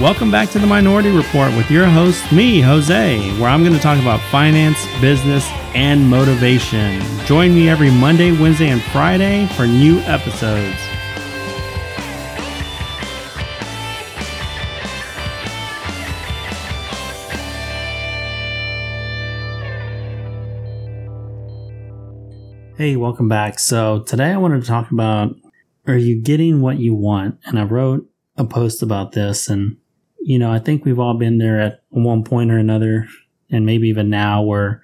welcome back to the Minority Report with your host, me, Jose, where I'm going to talk about finance, business, and motivation. Join me every Monday, Wednesday, and Friday for new episodes. Hey, welcome back. So, today I wanted to talk about are you getting what you want? And I wrote a post about this and you know, I think we've all been there at one point or another and maybe even now where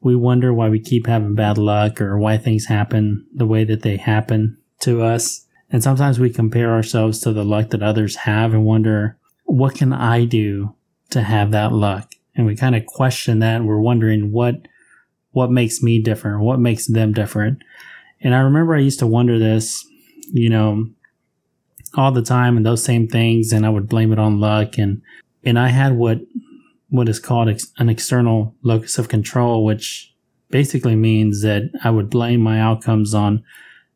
we wonder why we keep having bad luck or why things happen the way that they happen to us. And sometimes we compare ourselves to the luck that others have and wonder, what can I do to have that luck? And we kind of question that. We're wondering what, what makes me different? What makes them different? And I remember I used to wonder this, you know, all the time and those same things and I would blame it on luck. And and I had what what is called ex- an external locus of control which basically means that I would blame my outcomes on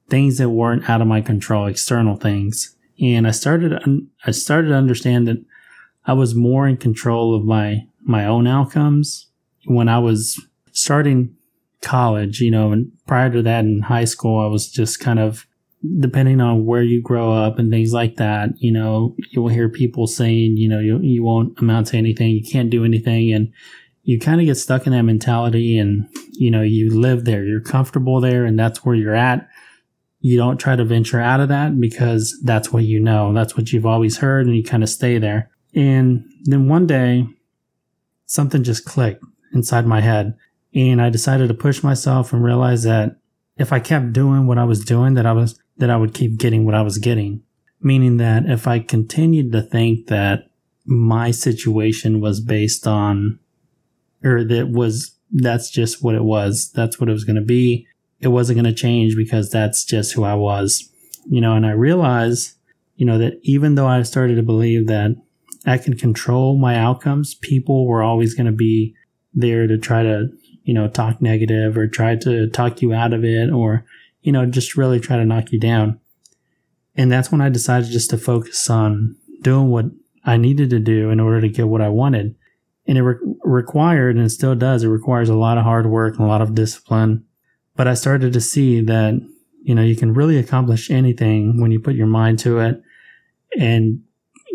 things that weren't out of my control external things. And I started I started to understand that I was more in control of my my own outcomes when I was starting college you know and prior to that in high school I was just kind of depending on where you grow up and things like that, you know, you'll hear people saying, you know, you, you won't amount to anything, you can't do anything. And you kind of get stuck in that mentality and, you know, you live there, you're comfortable there and that's where you're at. You don't try to venture out of that because that's what you know. That's what you've always heard and you kind of stay there. And then one day something just clicked inside my head and I decided to push myself and realize that if I kept doing what I was doing, that I was that I would keep getting what I was getting. Meaning that if I continued to think that my situation was based on, or that was, that's just what it was, that's what it was going to be, it wasn't going to change because that's just who I was. You know, and I realized, you know, that even though I started to believe that I can control my outcomes, people were always going to be there to try to, you know, talk negative or try to talk you out of it or you know, just really try to knock you down. And that's when I decided just to focus on doing what I needed to do in order to get what I wanted. And it re- required, and still does, it requires a lot of hard work and a lot of discipline. But I started to see that, you know, you can really accomplish anything when you put your mind to it and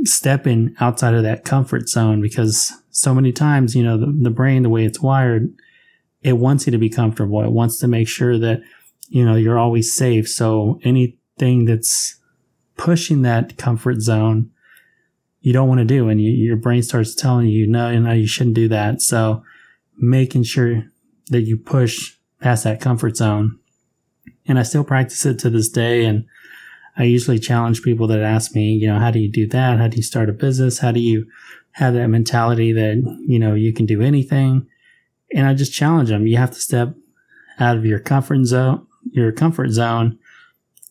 stepping outside of that comfort zone because so many times, you know, the, the brain, the way it's wired, it wants you to be comfortable. It wants to make sure that you know, you're always safe. So anything that's pushing that comfort zone, you don't want to do. And you, your brain starts telling you, no, no, you shouldn't do that. So making sure that you push past that comfort zone. And I still practice it to this day. And I usually challenge people that ask me, you know, how do you do that? How do you start a business? How do you have that mentality that, you know, you can do anything? And I just challenge them. You have to step out of your comfort zone, your comfort zone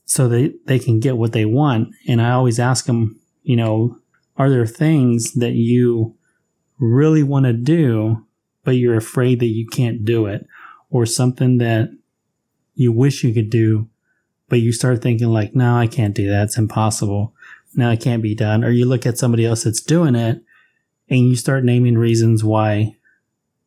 so they, they can get what they want. And I always ask them, you know, are there things that you really want to do, but you're afraid that you can't do it or something that you wish you could do, but you start thinking like, no, I can't do that. It's impossible. No, it can't be done. Or you look at somebody else that's doing it and you start naming reasons why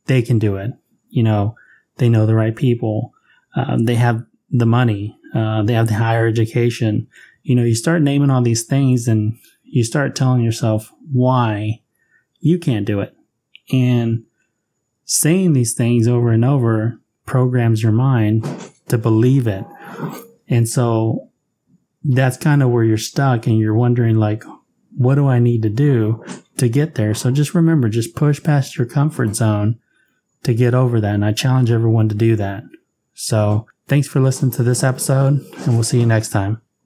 they can do it. You know, they know the right people. Um, they have the money. Uh, they have the higher education. You know, you start naming all these things and you start telling yourself why you can't do it. And saying these things over and over programs your mind to believe it. And so that's kind of where you're stuck and you're wondering like, what do I need to do to get there? So just remember, just push past your comfort zone to get over that. And I challenge everyone to do that. So Thanks for listening to this episode, and we'll see you next time.